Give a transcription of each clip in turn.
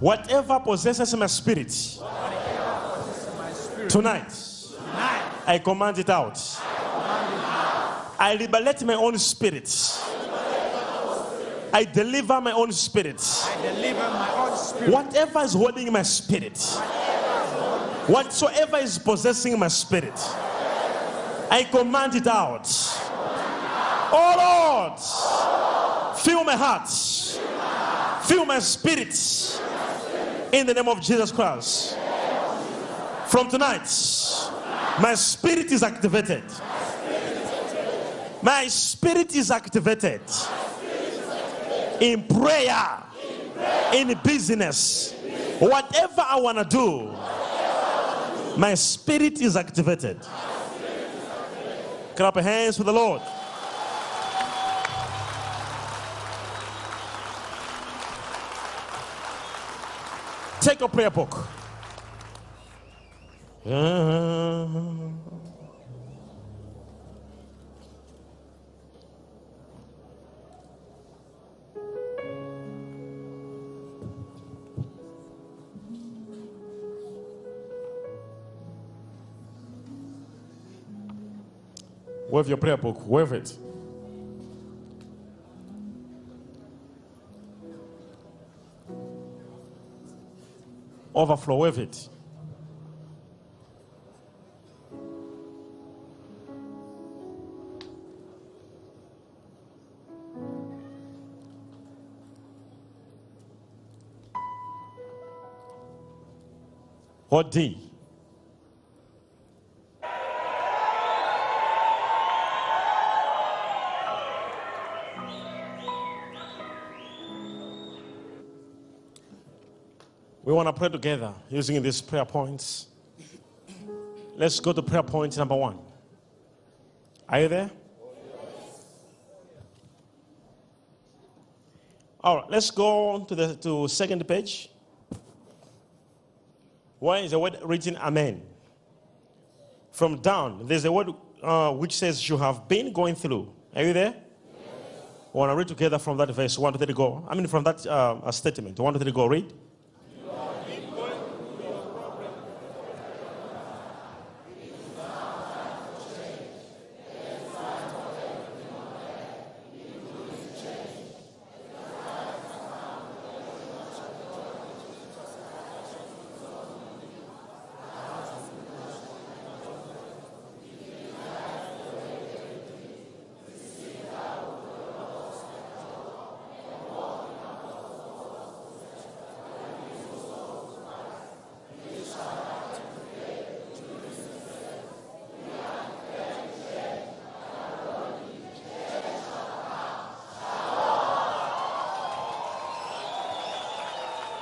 whatever possesses my spirit, tonight, I command it out. I liberate my own spirit. I deliver my own spirit. I deliver my own spirit. Whatever is holding my spirit, whatsoever is possessing my spirit, I command it out. Oh Lord, fill my heart, fill my spirit in the name of Jesus Christ. From tonight, my spirit is activated. My spirit is activated in prayer, in business, whatever I want to do, my spirit is activated. Clap your hands for the Lord. Take your prayer book. Wave your prayer book, wave it. Overflow, wave it. What D? We want to pray together using these prayer points. Let's go to prayer point number one. Are you there? All right, let's go on to the to second page. Where is the word written Amen? From down, there's a word uh, which says you have been going through. Are you there? We want to read together from that verse. One, two, three, go. I mean, from that uh, statement. One, two, three, go. Read.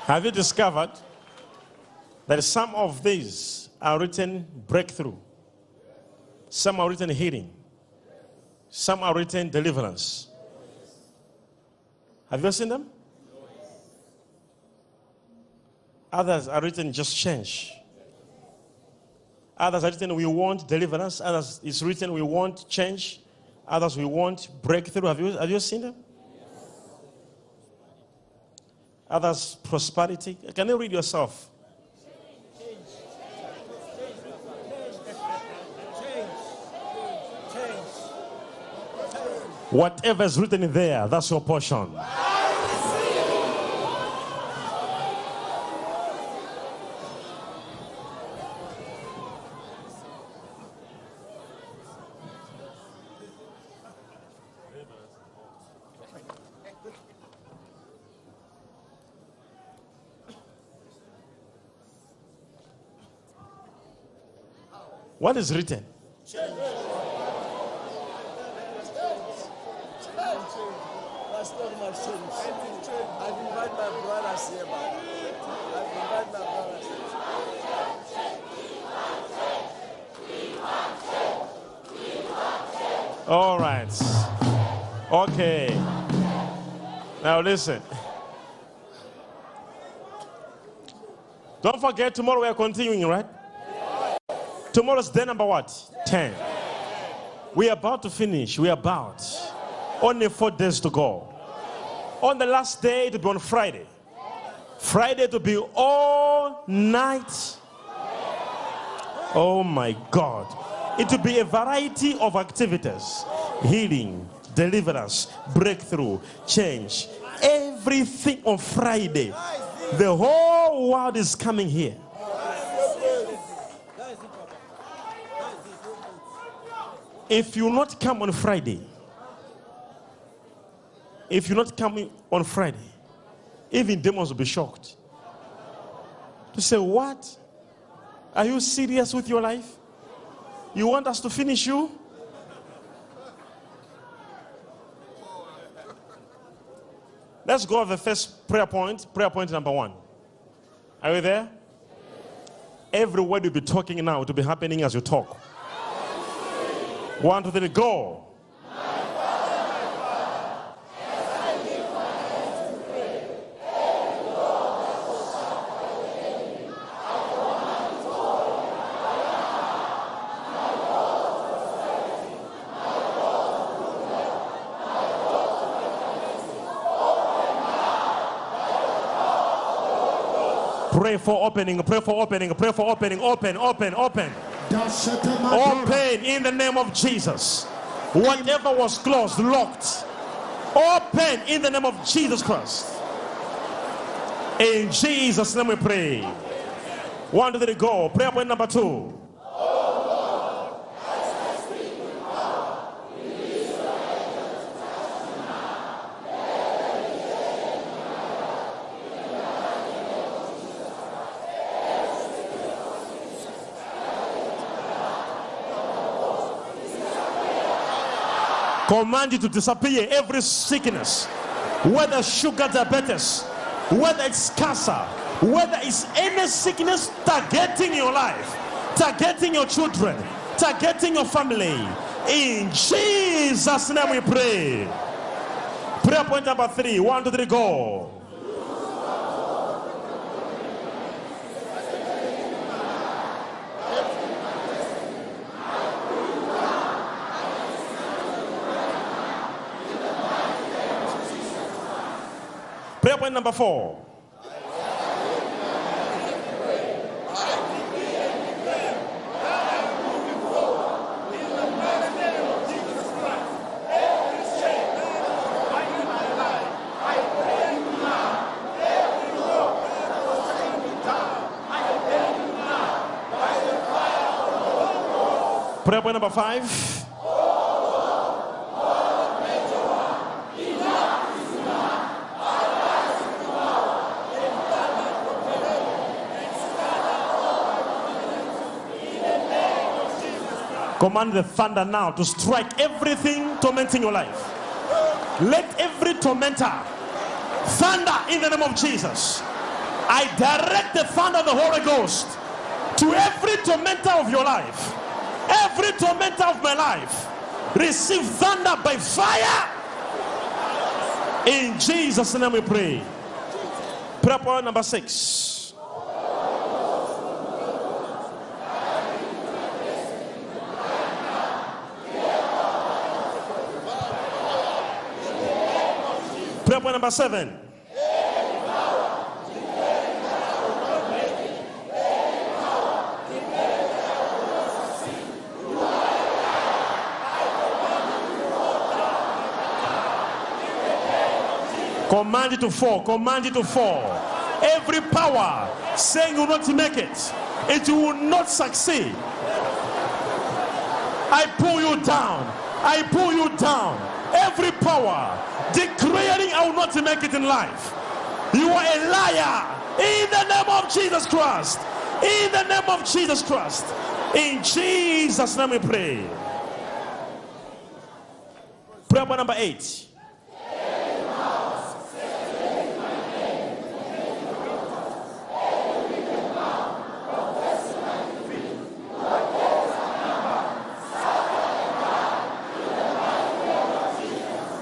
Have you discovered that some of these are written breakthrough? Some are written healing. Some are written deliverance. Have you seen them? Others are written just change. Others are written we want deliverance. Others is written we want change. Others we want breakthrough. Have you, have you seen them? Others prosperity. Can you read yourself? Whatever is written there, that's your portion. What is written? That's not my change. I've invited my brothers here, man. I've invited written? All right. Okay. Now listen. Don't forget, tomorrow we are continuing, right? Tomorrow's day number what? 10. We are about to finish. We are about. Only four days to go. On the last day, to be on Friday. Friday to be all night. Oh my God. It will be a variety of activities healing, deliverance, breakthrough, change. Everything on Friday. The whole world is coming here. If you not come on Friday, if you not come on Friday, even demons will be shocked. To say, What? Are you serious with your life? You want us to finish you? Let's go over the first prayer point. Prayer point number one. Are you there? Every word you'll be talking now to be happening as you talk. One, two, three, go. Pray for opening, pray for opening, pray for opening, open, open, open. Open in the name of Jesus. Whatever was closed, locked. Open in the name of Jesus Christ. In Jesus' name we pray. One, two, three, go. Prayer point number two. Command you to disappear every sickness, whether sugar diabetes, whether it's cancer, whether it's any sickness targeting your life, targeting your children, targeting your family. In Jesus' name we pray. Prayer point number three. One, two, three, go. Point number four. Prayer point number five. Command the thunder now to strike everything tormenting your life. Let every tormentor thunder in the name of Jesus. I direct the thunder of the Holy Ghost to every tormentor of your life, every tormentor of my life. Receive thunder by fire. In Jesus' name we pray. Prayer point number six. Point number seven. Command it to fall. Command it to fall. Every power saying you will not make it, it will not succeed. I pull you down. I pull you down. Every power declaring I will not make it in life. You are a liar. In the name of Jesus Christ. In the name of Jesus Christ. In Jesus' name we pray. Prayer number eight.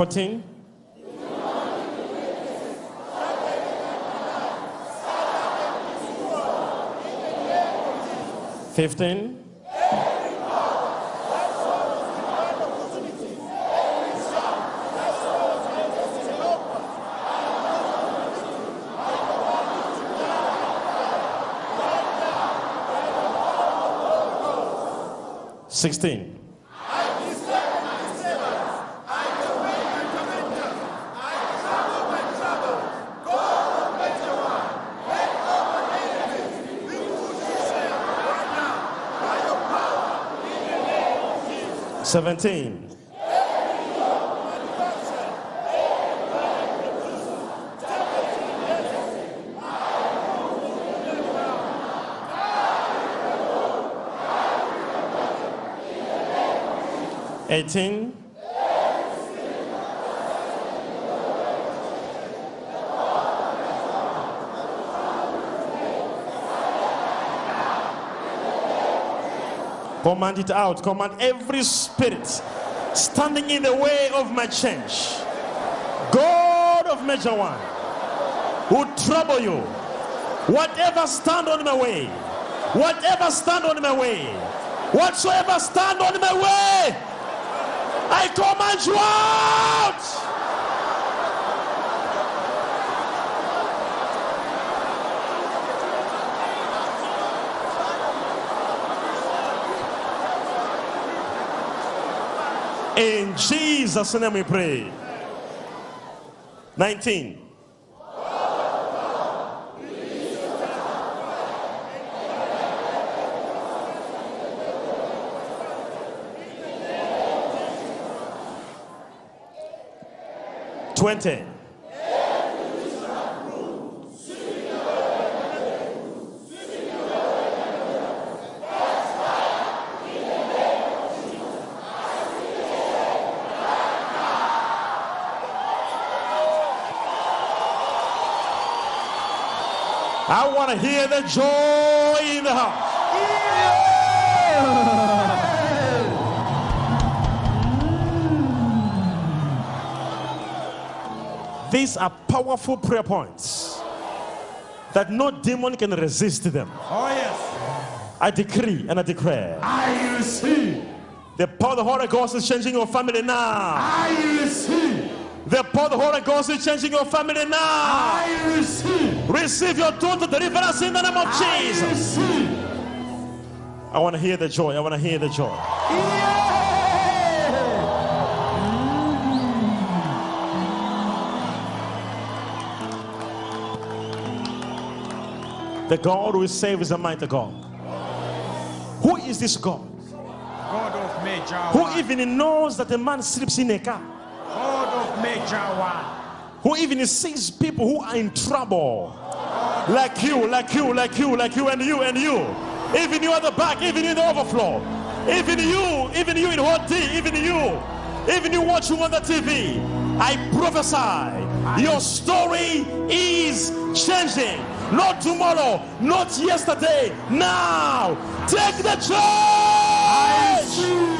14. Fifteen. Sixteen. 17. Eighteen. Command it out. Command every spirit standing in the way of my change. God of Major One, who trouble you. Whatever stand on my way, whatever stand on my way, whatsoever stand on my way, I command you out. In Jesus' name we pray. 19. Twenty. I want to hear the joy in the house. These are powerful prayer points that no demon can resist them. Oh, yes. I decree and I declare I receive. the power of the Holy Ghost is changing your family now. I receive. The power of the Holy Ghost is changing your family now. I receive. Receive your total deliverance in the name of I Jesus. receive. I want to hear the joy. I want to hear the joy. Yeah. The God who save is a mighty God. Who is this God? God of Major Who even knows that a man sleeps in a car? God of Major One. Who even sees people who are in trouble? Like you, like you, like you, like you, and you, and you. Even you at the back, even in the overflow. Even you, even you in Hot D, even you. Even you watching on the TV. I prophesy your story is changing. Not tomorrow, not yesterday, now. Take the charge.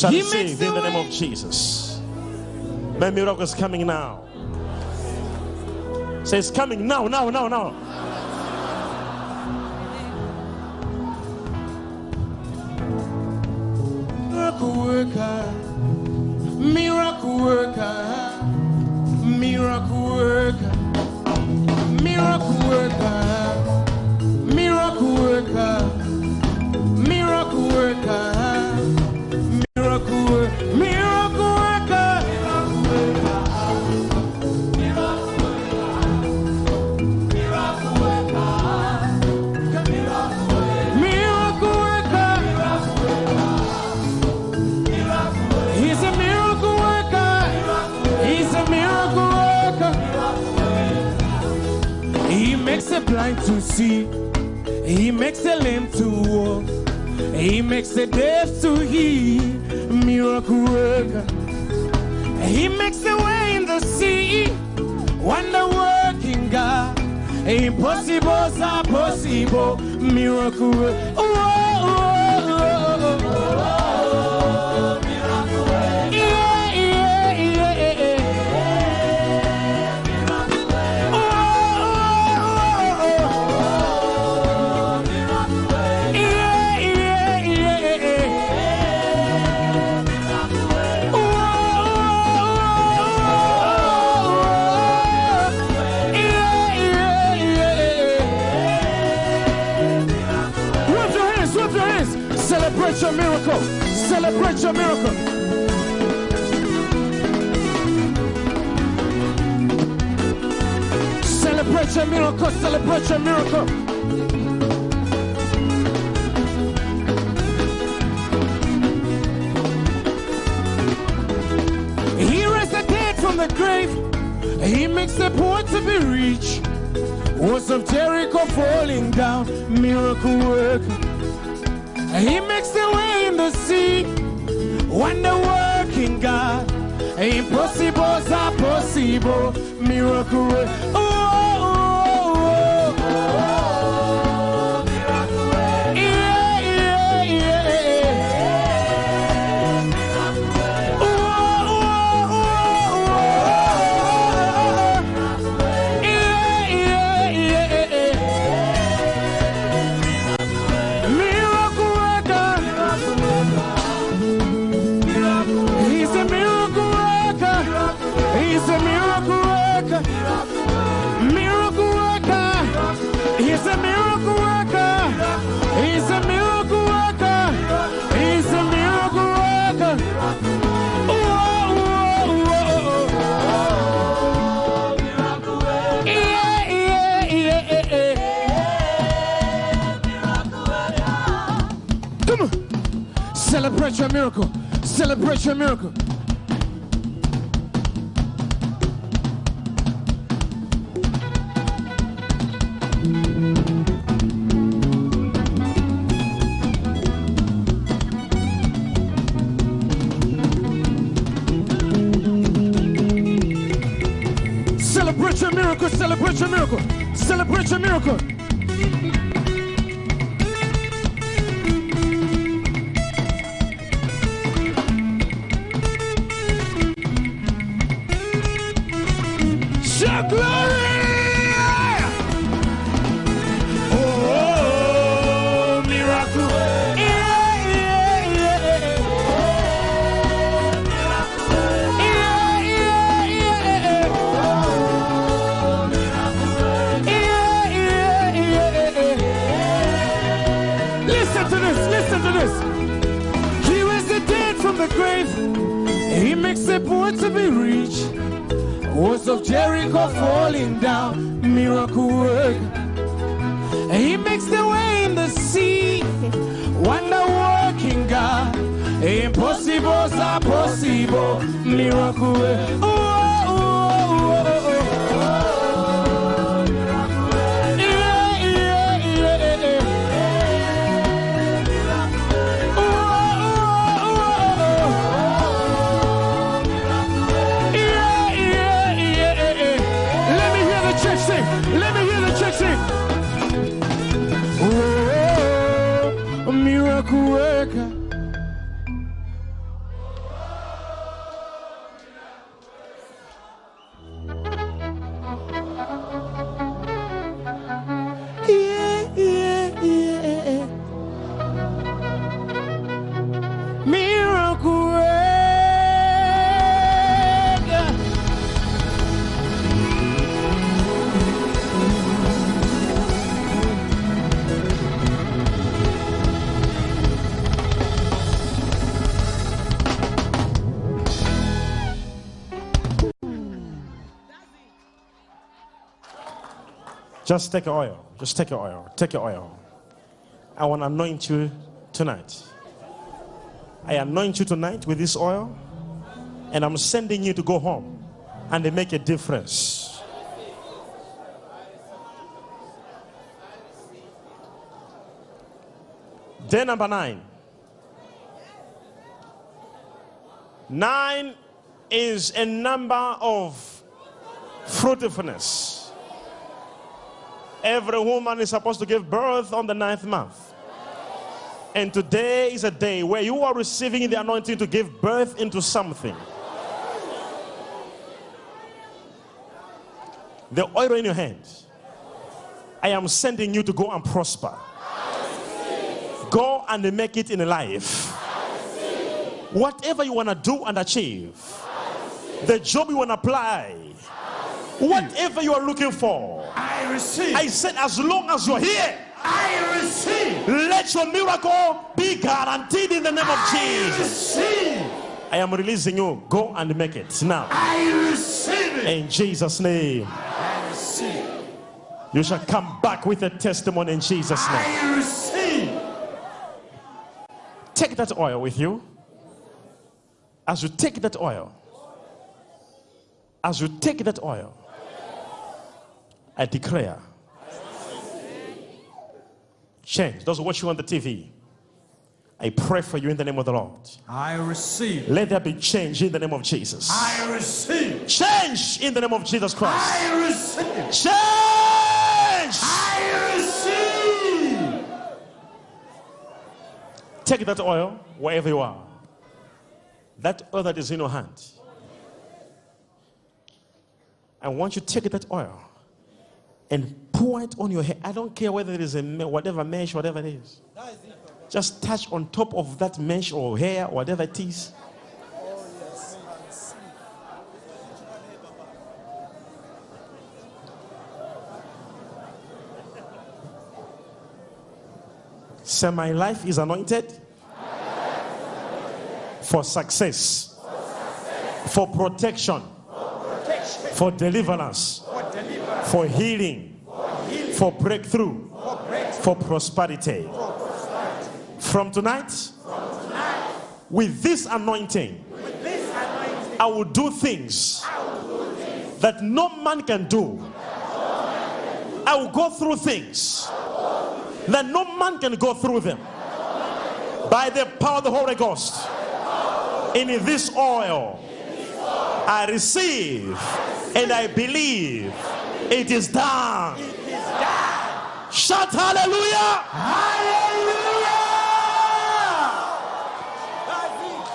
Shall He receive makes in the the name way. of Jesus. My miracle is coming now. Say it's coming now, now, now, now. Miracle worker. Miracle worker. Miracle worker. Makes the poor to be rich. Walls of Jericho falling down. Miracle worker. He makes the way in the sea. Wonder working God. Impossibles are possible. Miracle oh, oh, miracle. Celebrate your miracle. Celebrate your miracle. Celebrate your miracle. Celebrate your miracle. Shout glory! Oh, miracle. Yeah, yeah, yeah. Yeah, yeah, yeah. Yeah, yeah, yeah. Listen to this, listen to this. He raised the dead from the grave. He makes the poor to be rich. Walls of Jericho falling down, miracle work. He makes the way in the sea, wonder working God. Impossibles are possible, miracle work. Just take your oil. Just take your oil. Take your oil. I want to anoint you tonight. I anoint you tonight with this oil, and I'm sending you to go home and they make a difference. Day number nine. Nine is a number of fruitfulness. Every woman is supposed to give birth on the ninth month. And today is a day where you are receiving the anointing to give birth into something. The oil in your hand, I am sending you to go and prosper. Go and make it in life. Whatever you want to do and achieve, the job you want to apply, whatever you are looking for, I receive. I said, as long as you're here, I receive. let your miracle be guaranteed in the name of I Jesus. receive. I am releasing you. Go and make it now. I receive it. In Jesus' name, I receive. you shall come back with a testimony in Jesus' name. I receive. Take that oil with you. As you take that oil, as you take that oil, I declare change. Those who watch you on the TV, I pray for you in the name of the Lord. I receive. Let there be change in the name of Jesus. I receive. Change in the name of Jesus Christ. I receive. Change! I receive. Take that oil wherever you are. That oil that is in your hand. I want you to take that oil and pour it on your head. I don't care whether it is a whatever mesh, whatever it is. Just touch on top of that mesh or hair, whatever it is. Say, my life is anointed for success, for protection, for deliverance, for healing, for breakthrough, for prosperity. From tonight, with this anointing, I will do things that no man can do. I will go through things that no man can go through them by the power of the Holy Ghost. In this oil, I receive and I believe it is done. Shout hallelujah! Hallelujah!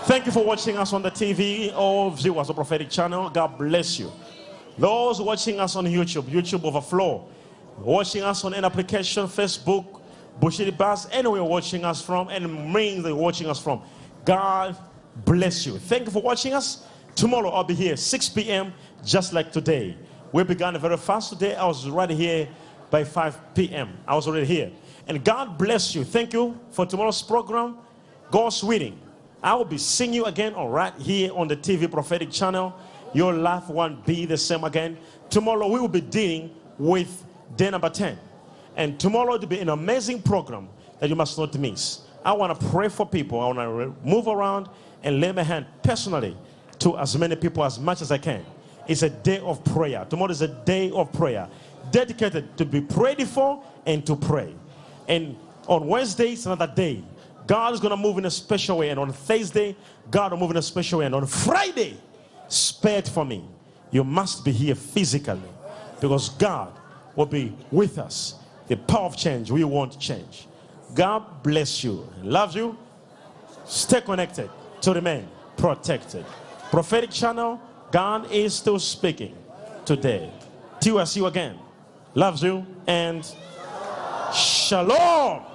Thank you for watching us on the TV or viewers of Prophetic Channel. God bless you. Those watching us on YouTube, YouTube Overflow, watching us on an application, Facebook, Bushiri Bus, anywhere watching us from, and you're watching us from. God bless you. Thank you for watching us. Tomorrow I'll be here 6 p.m. just like today. We began very fast today. I was right here by 5 p.m. I was already here. And God bless you. Thank you for tomorrow's program. God's willing. I will be seeing you again all right here on the TV prophetic channel. Your life won't be the same again. Tomorrow we will be dealing with day number 10. And tomorrow it will be an amazing program that you must not miss. I want to pray for people. I want to move around and lay my hand personally to as many people as much as I can. It's a day of prayer. Tomorrow is a day of prayer dedicated to be prayed for and to pray. And on Wednesday, it's another day. God is going to move in a special way. And on Thursday, God will move in a special way. And on Friday, spare it for me. You must be here physically because God will be with us. The power of change, we want change. God bless you. Loves you. Stay connected to remain protected. Prophetic channel, God is still speaking today. Till I see you again. Loves you and shalom.